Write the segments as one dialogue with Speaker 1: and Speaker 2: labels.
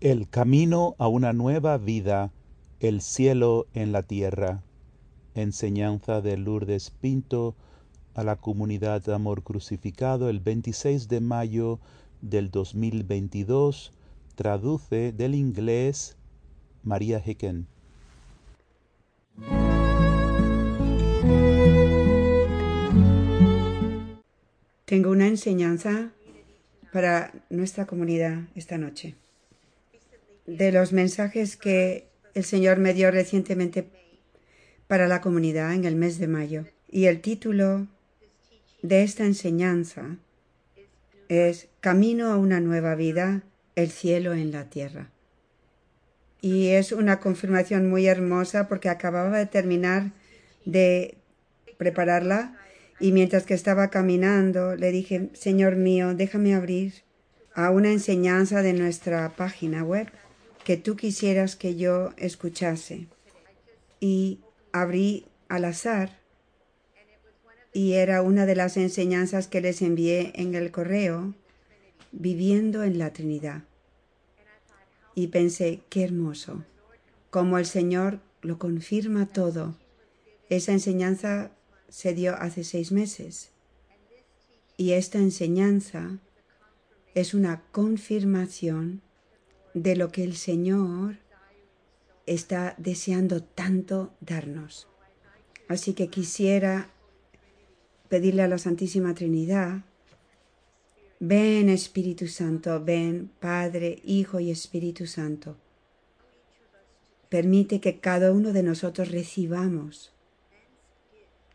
Speaker 1: El camino a una nueva vida, el cielo en la tierra. Enseñanza de Lourdes Pinto a la comunidad de Amor Crucificado el 26 de mayo del 2022. Traduce del inglés María Hicken.
Speaker 2: Tengo una enseñanza para nuestra comunidad esta noche. De los mensajes que el Señor me dio recientemente para la comunidad en el mes de mayo. Y el título de esta enseñanza es Camino a una nueva vida, el cielo en la tierra. Y es una confirmación muy hermosa porque acababa de terminar de prepararla y mientras que estaba caminando le dije, Señor mío, déjame abrir a una enseñanza de nuestra página web que tú quisieras que yo escuchase. Y abrí al azar y era una de las enseñanzas que les envié en el correo, viviendo en la Trinidad. Y pensé, qué hermoso, como el Señor lo confirma todo. Esa enseñanza se dio hace seis meses. Y esta enseñanza es una confirmación de lo que el Señor está deseando tanto darnos. Así que quisiera pedirle a la Santísima Trinidad, ven Espíritu Santo, ven Padre, Hijo y Espíritu Santo. Permite que cada uno de nosotros recibamos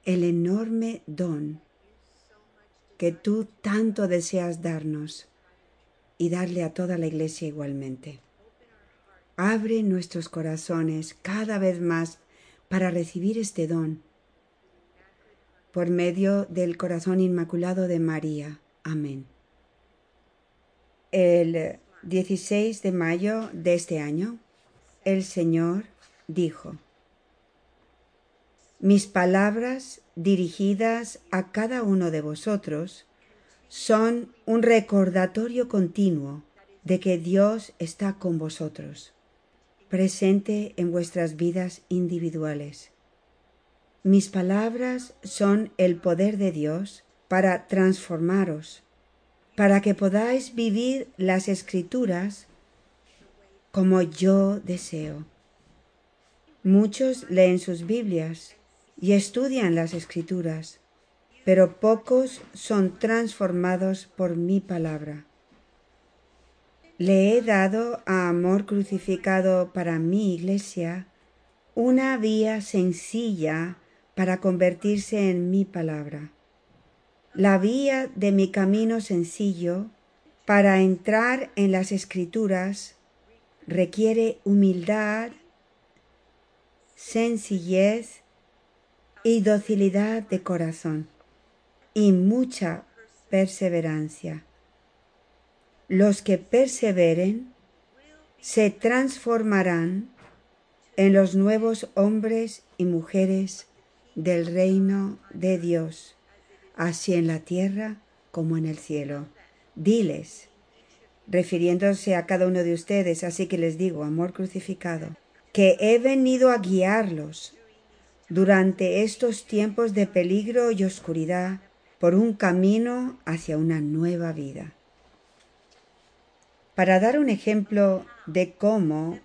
Speaker 2: el enorme don que tú tanto deseas darnos y darle a toda la iglesia igualmente. Abre nuestros corazones cada vez más para recibir este don por medio del corazón inmaculado de María. Amén. El 16 de mayo de este año, el Señor dijo, mis palabras dirigidas a cada uno de vosotros son un recordatorio continuo de que Dios está con vosotros, presente en vuestras vidas individuales. Mis palabras son el poder de Dios para transformaros, para que podáis vivir las escrituras como yo deseo. Muchos leen sus Biblias y estudian las escrituras, pero pocos son transformados por mi palabra. Le he dado a amor crucificado para mi iglesia una vía sencilla para convertirse en mi palabra. La vía de mi camino sencillo para entrar en las escrituras requiere humildad, sencillez y docilidad de corazón y mucha perseverancia. Los que perseveren se transformarán en los nuevos hombres y mujeres del reino de Dios, así en la tierra como en el cielo. Diles, refiriéndose a cada uno de ustedes, así que les digo, amor crucificado, que he venido a guiarlos durante estos tiempos de peligro y oscuridad por un camino hacia una nueva vida. Para dar un ejemplo de cómo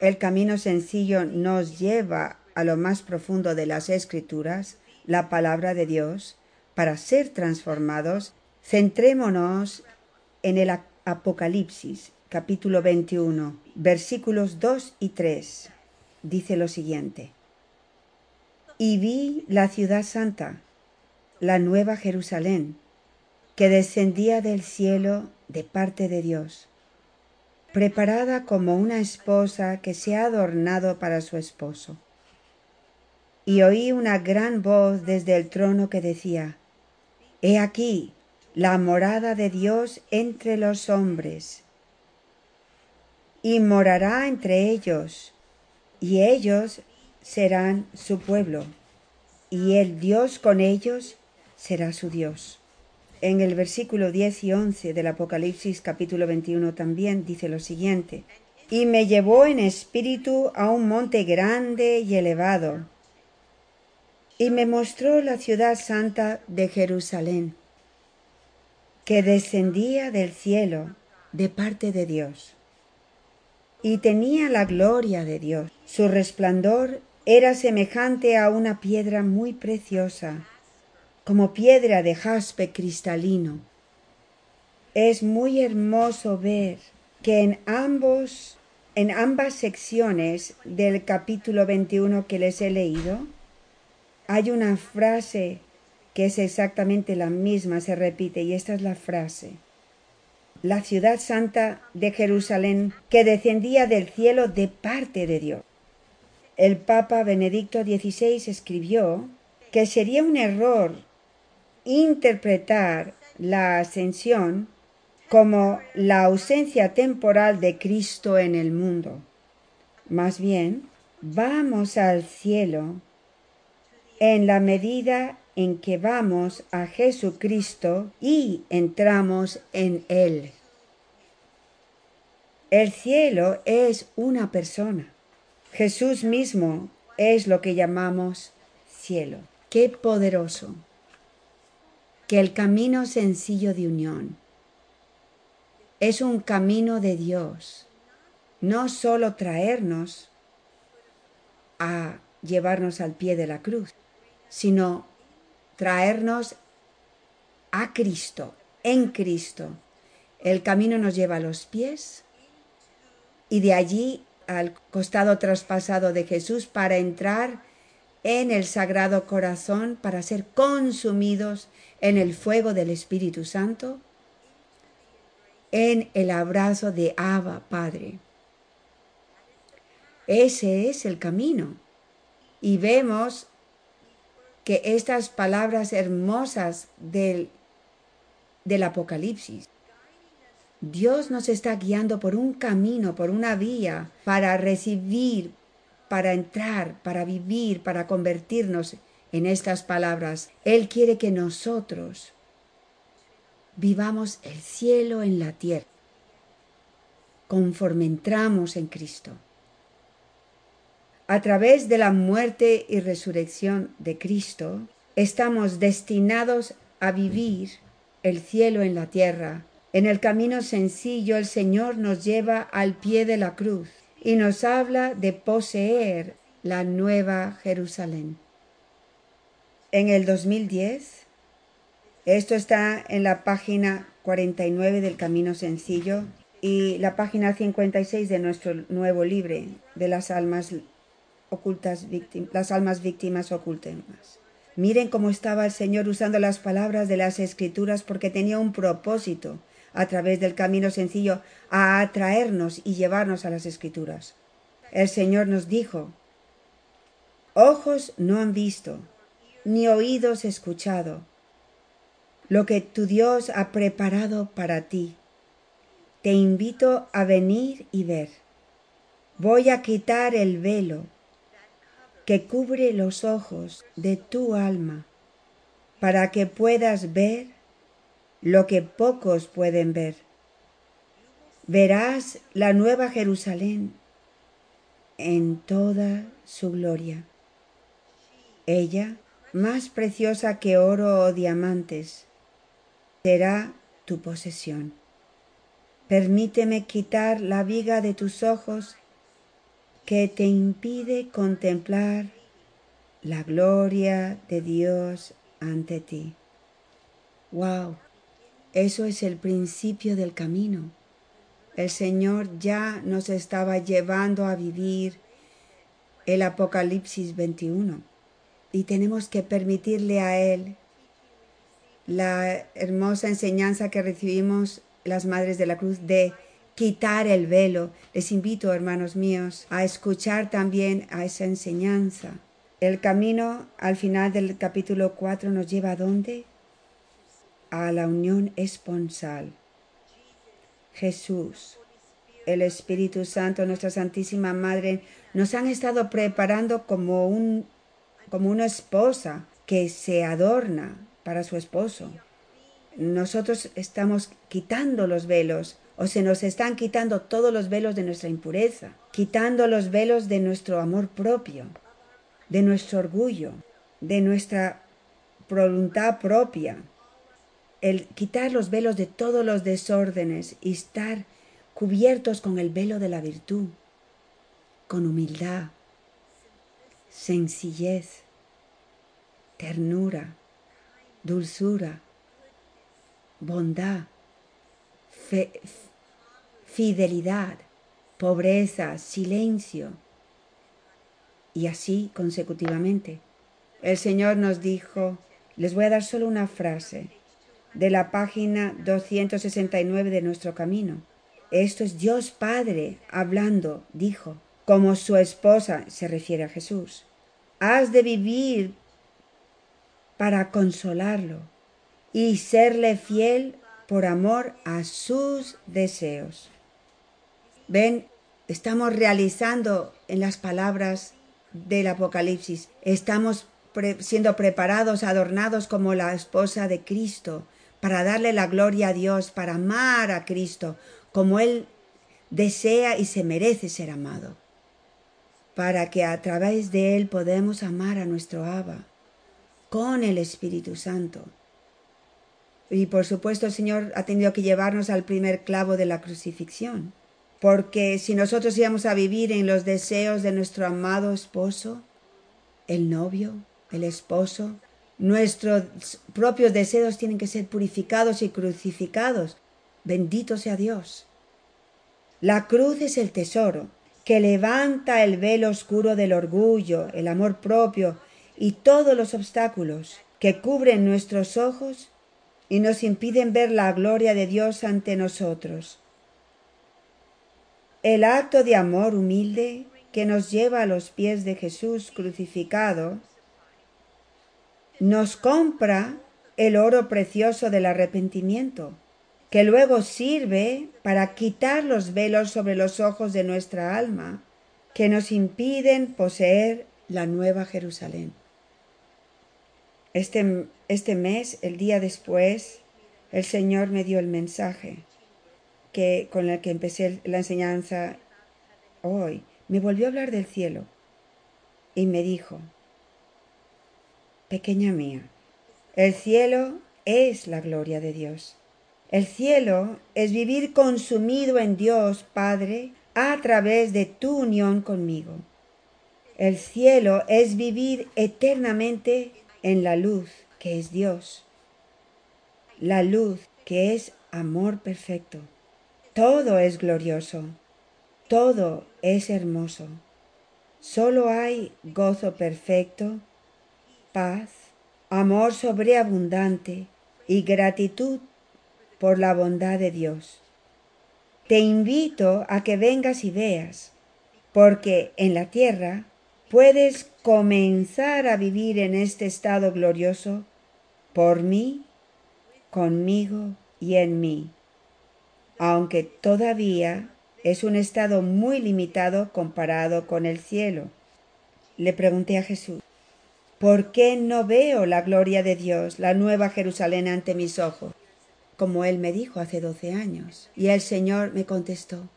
Speaker 2: el camino sencillo nos lleva a lo más profundo de las escrituras, la palabra de Dios, para ser transformados, centrémonos en el Apocalipsis, capítulo 21, versículos 2 y 3. Dice lo siguiente y vi la ciudad santa, la nueva Jerusalén, que descendía del cielo de parte de Dios, preparada como una esposa que se ha adornado para su esposo. Y oí una gran voz desde el trono que decía, He aquí la morada de Dios entre los hombres, y morará entre ellos, y ellos serán su pueblo, y el Dios con ellos será su Dios. En el versículo 10 y 11 del Apocalipsis capítulo 21 también dice lo siguiente, y me llevó en espíritu a un monte grande y elevado, y me mostró la ciudad santa de Jerusalén, que descendía del cielo de parte de Dios, y tenía la gloria de Dios. Su resplandor era semejante a una piedra muy preciosa, como piedra de jaspe cristalino. Es muy hermoso ver que en ambos en ambas secciones del capítulo 21 que les he leído hay una frase que es exactamente la misma, se repite, y esta es la frase. La ciudad santa de Jerusalén que descendía del cielo de parte de Dios. El Papa Benedicto XVI escribió que sería un error interpretar la ascensión como la ausencia temporal de Cristo en el mundo. Más bien, vamos al cielo en la medida en que vamos a Jesucristo y entramos en Él. El cielo es una persona. Jesús mismo es lo que llamamos cielo. Qué poderoso que el camino sencillo de unión es un camino de Dios, no solo traernos a llevarnos al pie de la cruz, sino traernos a Cristo, en Cristo. El camino nos lleva a los pies y de allí al costado traspasado de Jesús para entrar en el sagrado corazón, para ser consumidos en el fuego del Espíritu Santo en el abrazo de Abba, Padre. Ese es el camino. Y vemos que estas palabras hermosas del, del Apocalipsis, Dios nos está guiando por un camino, por una vía, para recibir, para entrar, para vivir, para convertirnos en estas palabras. Él quiere que nosotros vivamos el cielo en la tierra, conforme entramos en Cristo. A través de la muerte y resurrección de Cristo, estamos destinados a vivir el cielo en la tierra. En el camino sencillo el Señor nos lleva al pie de la cruz y nos habla de poseer la nueva Jerusalén. En el 2010 esto está en la página 49 del Camino Sencillo y la página 56 de nuestro nuevo libro de las almas ocultas, las almas víctimas ocultas. Miren cómo estaba el Señor usando las palabras de las Escrituras porque tenía un propósito a través del camino sencillo a atraernos y llevarnos a las Escrituras. El Señor nos dijo, ojos no han visto, ni oídos escuchado lo que tu Dios ha preparado para ti. Te invito a venir y ver. Voy a quitar el velo que cubre los ojos de tu alma para que puedas ver lo que pocos pueden ver. Verás la nueva Jerusalén en toda su gloria. Ella, más preciosa que oro o diamantes, será tu posesión. Permíteme quitar la viga de tus ojos que te impide contemplar la gloria de Dios ante ti. Wow, eso es el principio del camino. El Señor ya nos estaba llevando a vivir el Apocalipsis 21 y tenemos que permitirle a Él la hermosa enseñanza que recibimos las Madres de la Cruz de quitar el velo. Les invito, hermanos míos, a escuchar también a esa enseñanza. El camino al final del capítulo 4 nos lleva a dónde? A la unión esponsal. Jesús, el Espíritu Santo, nuestra Santísima Madre, nos han estado preparando como, un, como una esposa que se adorna para su esposo. Nosotros estamos quitando los velos, o se nos están quitando todos los velos de nuestra impureza, quitando los velos de nuestro amor propio, de nuestro orgullo, de nuestra voluntad propia, el quitar los velos de todos los desórdenes y estar cubiertos con el velo de la virtud, con humildad, sencillez, ternura, dulzura, bondad, fidelidad, pobreza, silencio, y así consecutivamente. El Señor nos dijo, les voy a dar solo una frase de la página 269 de nuestro camino. Esto es Dios Padre hablando, dijo, como su esposa se refiere a Jesús. Has de vivir para consolarlo y serle fiel por amor a sus deseos. Ven, estamos realizando en las palabras del Apocalipsis, estamos siendo preparados, adornados como la esposa de Cristo, para darle la gloria a Dios, para amar a Cristo, como Él desea y se merece ser amado, para que a través de Él podemos amar a nuestro Abba con el Espíritu Santo. Y por supuesto el Señor ha tenido que llevarnos al primer clavo de la crucifixión, porque si nosotros íbamos a vivir en los deseos de nuestro amado esposo, el novio, el esposo, nuestros propios deseos tienen que ser purificados y crucificados. Bendito sea Dios. La cruz es el tesoro que levanta el velo oscuro del orgullo, el amor propio y todos los obstáculos que cubren nuestros ojos y nos impiden ver la gloria de Dios ante nosotros. El acto de amor humilde que nos lleva a los pies de Jesús crucificado nos compra el oro precioso del arrepentimiento, que luego sirve para quitar los velos sobre los ojos de nuestra alma que nos impiden poseer la nueva Jerusalén. Este, este mes, el día después, el Señor me dio el mensaje que, con el que empecé la enseñanza hoy. Me volvió a hablar del cielo y me dijo, pequeña mía, el cielo es la gloria de Dios. El cielo es vivir consumido en Dios Padre a través de tu unión conmigo. El cielo es vivir eternamente en la luz que es Dios, la luz que es amor perfecto. Todo es glorioso, todo es hermoso. Solo hay gozo perfecto, paz, amor sobreabundante y gratitud por la bondad de Dios. Te invito a que vengas y veas, porque en la tierra puedes comenzar a vivir en este estado glorioso por mí, conmigo y en mí, aunque todavía es un estado muy limitado comparado con el cielo. Le pregunté a Jesús, ¿por qué no veo la gloria de Dios, la nueva Jerusalén ante mis ojos? Como él me dijo hace doce años. Y el Señor me contestó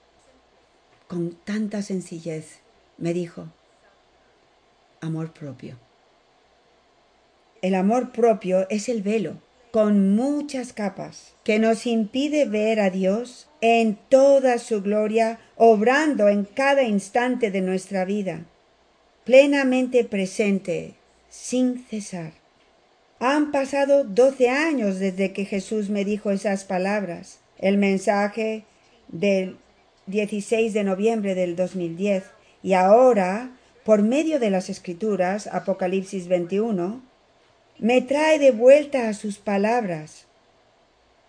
Speaker 2: con tanta sencillez. Me dijo, amor propio. El amor propio es el velo, con muchas capas, que nos impide ver a Dios en toda su gloria, obrando en cada instante de nuestra vida, plenamente presente, sin cesar. Han pasado doce años desde que Jesús me dijo esas palabras. El mensaje del 16 de noviembre del 2010. Y ahora por medio de las escrituras, Apocalipsis 21, me trae de vuelta a sus palabras.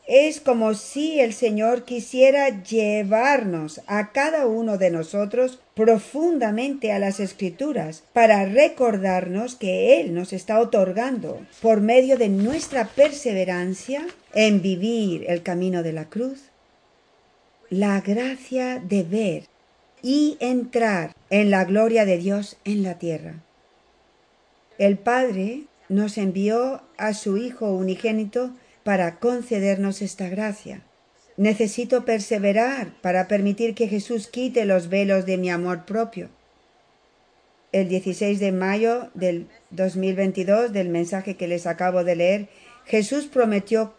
Speaker 2: Es como si el Señor quisiera llevarnos a cada uno de nosotros profundamente a las escrituras para recordarnos que Él nos está otorgando, por medio de nuestra perseverancia en vivir el camino de la cruz, la gracia de ver y entrar en la gloria de Dios en la tierra. El Padre nos envió a su Hijo unigénito para concedernos esta gracia. Necesito perseverar para permitir que Jesús quite los velos de mi amor propio. El 16 de mayo del 2022 del mensaje que les acabo de leer, Jesús prometió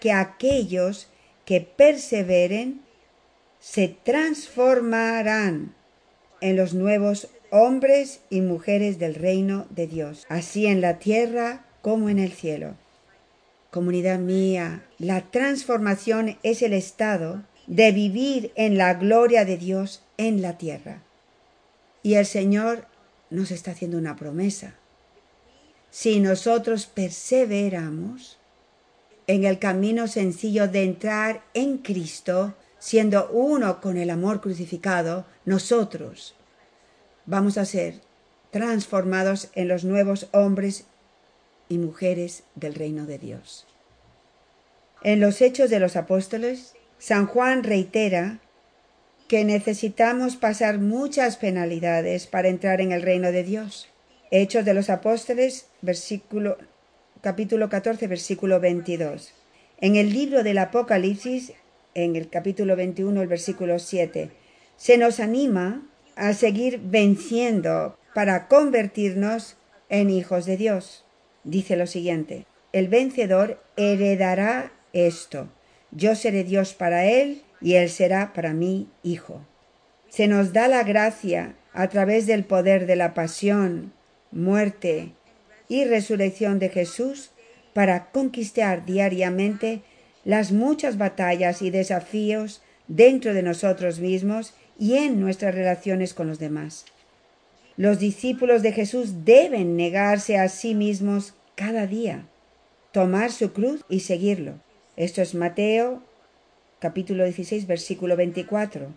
Speaker 2: que aquellos que perseveren se transformarán en los nuevos hombres y mujeres del reino de Dios, así en la tierra como en el cielo. Comunidad mía, la transformación es el estado de vivir en la gloria de Dios en la tierra. Y el Señor nos está haciendo una promesa. Si nosotros perseveramos en el camino sencillo de entrar en Cristo, siendo uno con el amor crucificado, nosotros vamos a ser transformados en los nuevos hombres y mujeres del reino de Dios. En los Hechos de los Apóstoles, San Juan reitera que necesitamos pasar muchas penalidades para entrar en el reino de Dios. Hechos de los Apóstoles, versículo, capítulo 14, versículo 22. En el libro del Apocalipsis, en el capítulo 21, el versículo 7, se nos anima a seguir venciendo para convertirnos en hijos de Dios. Dice lo siguiente, el vencedor heredará esto, yo seré Dios para él y él será para mí hijo. Se nos da la gracia a través del poder de la pasión, muerte y resurrección de Jesús para conquistar diariamente las muchas batallas y desafíos dentro de nosotros mismos y en nuestras relaciones con los demás. Los discípulos de Jesús deben negarse a sí mismos cada día, tomar su cruz y seguirlo. Esto es Mateo capítulo 16 versículo 24.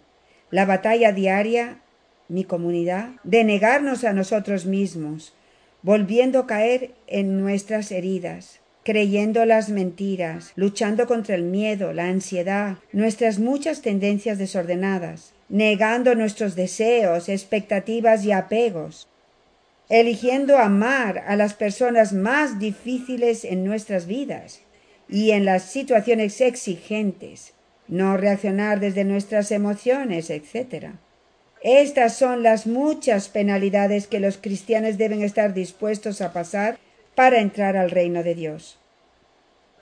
Speaker 2: La batalla diaria, mi comunidad, de negarnos a nosotros mismos, volviendo a caer en nuestras heridas, creyendo las mentiras, luchando contra el miedo, la ansiedad, nuestras muchas tendencias desordenadas, negando nuestros deseos, expectativas y apegos, eligiendo amar a las personas más difíciles en nuestras vidas y en las situaciones exigentes, no reaccionar desde nuestras emociones, etc. Estas son las muchas penalidades que los cristianos deben estar dispuestos a pasar para entrar al reino de Dios.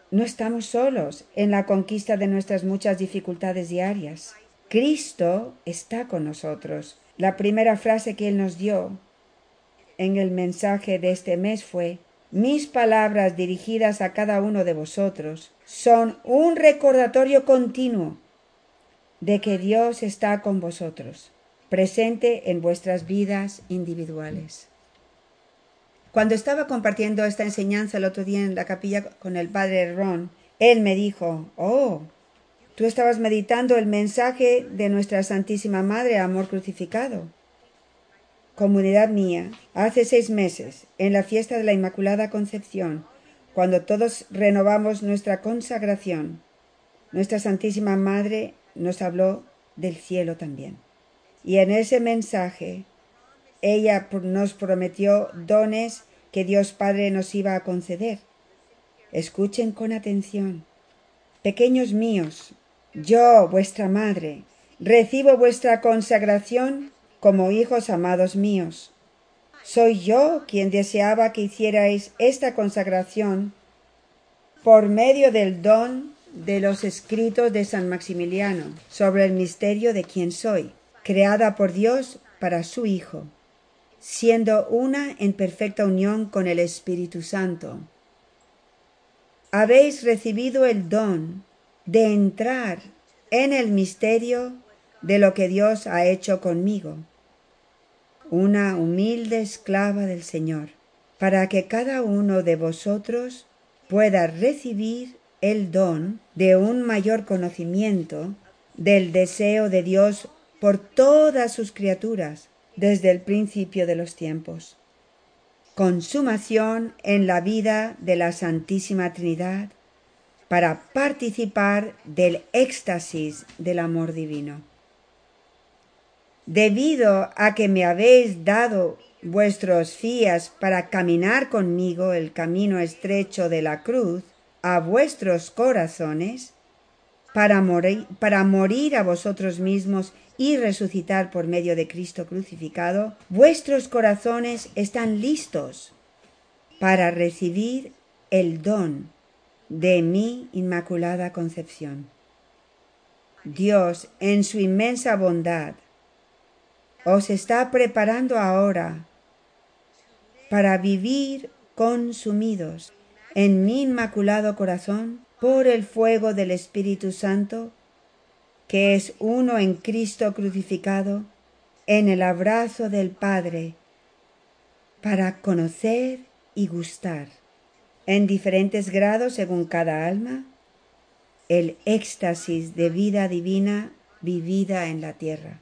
Speaker 2: No estamos solos en la conquista de nuestras muchas dificultades diarias. Cristo está con nosotros. La primera frase que Él nos dio en el mensaje de este mes fue, mis palabras dirigidas a cada uno de vosotros son un recordatorio continuo de que Dios está con vosotros, presente en vuestras vidas individuales. Cuando estaba compartiendo esta enseñanza el otro día en la capilla con el padre Ron, él me dijo, oh, tú estabas meditando el mensaje de nuestra Santísima Madre, amor crucificado. Comunidad mía, hace seis meses, en la fiesta de la Inmaculada Concepción, cuando todos renovamos nuestra consagración, nuestra Santísima Madre nos habló del cielo también. Y en ese mensaje ella nos prometió dones que Dios Padre nos iba a conceder. Escuchen con atención. Pequeños míos, yo, vuestra madre, recibo vuestra consagración como hijos amados míos. Soy yo quien deseaba que hicierais esta consagración por medio del don de los escritos de San Maximiliano sobre el misterio de quién soy, creada por Dios para su Hijo siendo una en perfecta unión con el Espíritu Santo. Habéis recibido el don de entrar en el misterio de lo que Dios ha hecho conmigo, una humilde esclava del Señor, para que cada uno de vosotros pueda recibir el don de un mayor conocimiento del deseo de Dios por todas sus criaturas, desde el principio de los tiempos. Consumación en la vida de la Santísima Trinidad para participar del éxtasis del amor divino. Debido a que me habéis dado vuestros fías para caminar conmigo el camino estrecho de la cruz a vuestros corazones, para morir, para morir a vosotros mismos y resucitar por medio de Cristo crucificado, vuestros corazones están listos para recibir el don de mi inmaculada concepción. Dios, en su inmensa bondad, os está preparando ahora para vivir consumidos en mi inmaculado corazón por el fuego del Espíritu Santo, que es uno en Cristo crucificado, en el abrazo del Padre, para conocer y gustar, en diferentes grados según cada alma, el éxtasis de vida divina vivida en la tierra.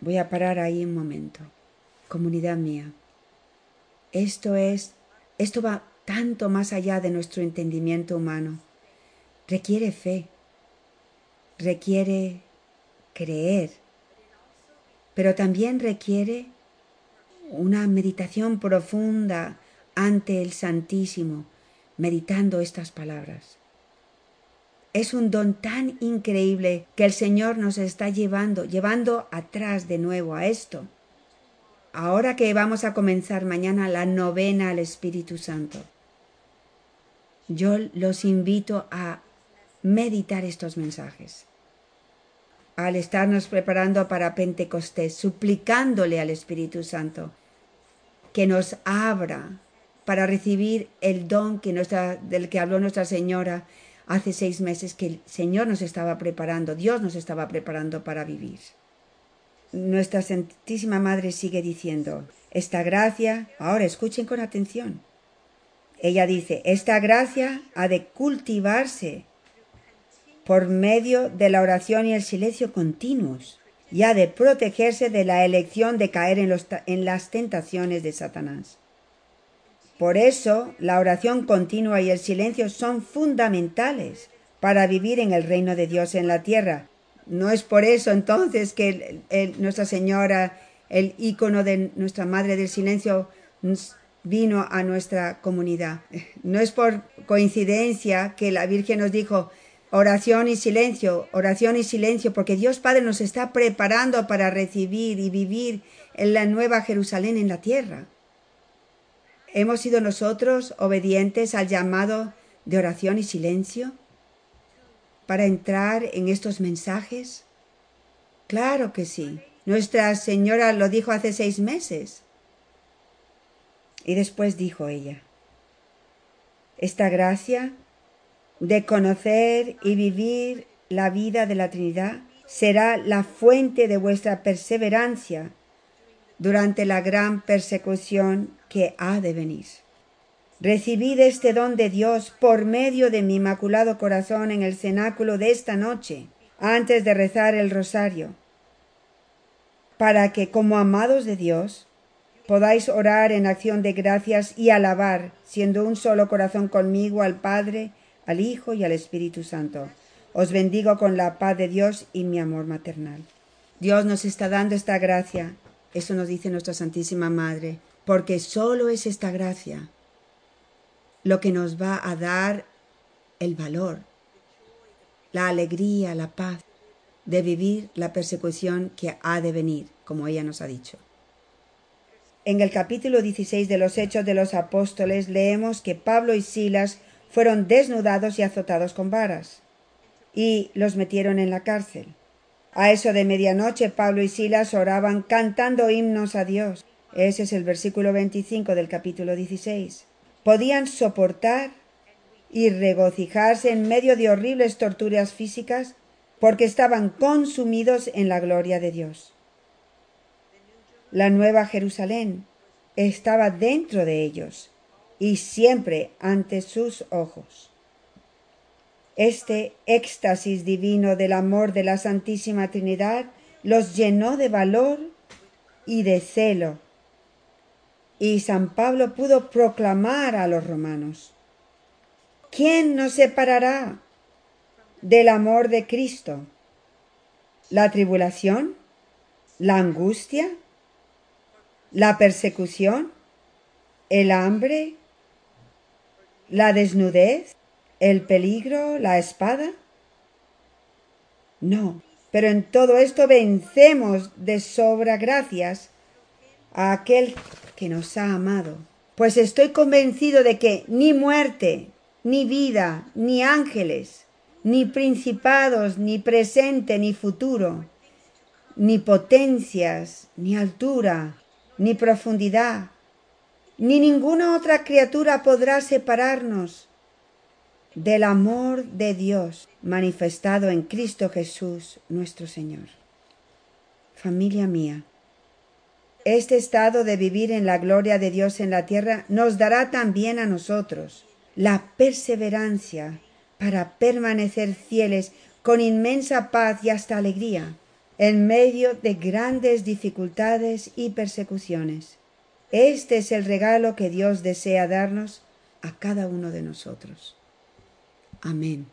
Speaker 2: Voy a parar ahí un momento. Comunidad mía, esto es, esto va tanto más allá de nuestro entendimiento humano. Requiere fe, requiere creer, pero también requiere una meditación profunda ante el Santísimo, meditando estas palabras. Es un don tan increíble que el Señor nos está llevando, llevando atrás de nuevo a esto. Ahora que vamos a comenzar mañana la novena al Espíritu Santo yo los invito a meditar estos mensajes. Al estarnos preparando para Pentecostés, suplicándole al Espíritu Santo que nos abra para recibir el don que del que habló Nuestra Señora hace seis meses, que el Señor nos estaba preparando, Dios nos estaba preparando para vivir. Nuestra Santísima Madre sigue diciendo, esta gracia, ahora escuchen con atención, ella dice, esta gracia ha de cultivarse por medio de la oración y el silencio continuos y ha de protegerse de la elección de caer en, en las tentaciones de Satanás. Por eso, la oración continua y el silencio son fundamentales para vivir en el reino de Dios en la tierra. No es por eso entonces que Nuestra Señora, el ícono de nuestra Madre del Silencio, vino a nuestra comunidad. No es por coincidencia que la Virgen nos dijo oración y silencio, oración y silencio, porque Dios Padre nos está preparando para recibir y vivir en la nueva Jerusalén en la tierra. ¿Hemos sido nosotros obedientes al llamado de oración y silencio para entrar en estos mensajes? Claro que sí. Nuestra Señora lo dijo hace seis meses. Y después dijo ella, esta gracia de conocer y vivir la vida de la Trinidad será la fuente de vuestra perseverancia durante la gran persecución que ha de venir. Recibid este don de Dios por medio de mi inmaculado corazón en el cenáculo de esta noche, antes de rezar el rosario, para que como amados de Dios podáis orar en acción de gracias y alabar, siendo un solo corazón conmigo, al Padre, al Hijo y al Espíritu Santo. Os bendigo con la paz de Dios y mi amor maternal. Dios nos está dando esta gracia, eso nos dice nuestra Santísima Madre, porque solo es esta gracia lo que nos va a dar el valor, la alegría, la paz de vivir la persecución que ha de venir, como ella nos ha dicho. En el capítulo 16 de los Hechos de los Apóstoles leemos que Pablo y Silas fueron desnudados y azotados con varas, y los metieron en la cárcel. A eso de medianoche Pablo y Silas oraban cantando himnos a Dios. Ese es el versículo 25 del capítulo 16. Podían soportar y regocijarse en medio de horribles torturas físicas porque estaban consumidos en la gloria de Dios. La nueva Jerusalén estaba dentro de ellos y siempre ante sus ojos. Este éxtasis divino del amor de la Santísima Trinidad los llenó de valor y de celo. Y San Pablo pudo proclamar a los romanos, ¿quién nos separará del amor de Cristo? ¿La tribulación? ¿La angustia? la persecución, el hambre, la desnudez, el peligro, la espada. No, pero en todo esto vencemos de sobra gracias a aquel que nos ha amado. Pues estoy convencido de que ni muerte, ni vida, ni ángeles, ni principados, ni presente, ni futuro, ni potencias, ni altura, ni profundidad, ni ninguna otra criatura podrá separarnos del amor de Dios manifestado en Cristo Jesús nuestro Señor. Familia mía, este estado de vivir en la gloria de Dios en la tierra nos dará también a nosotros la perseverancia para permanecer fieles con inmensa paz y hasta alegría en medio de grandes dificultades y persecuciones. Este es el regalo que Dios desea darnos a cada uno de nosotros. Amén.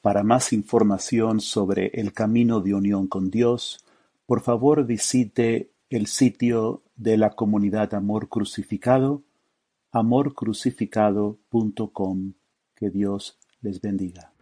Speaker 1: Para más información sobre el camino de unión con Dios, por favor visite el sitio de la comunidad Amor Crucificado, amorcrucificado.com. Que Dios les bendiga.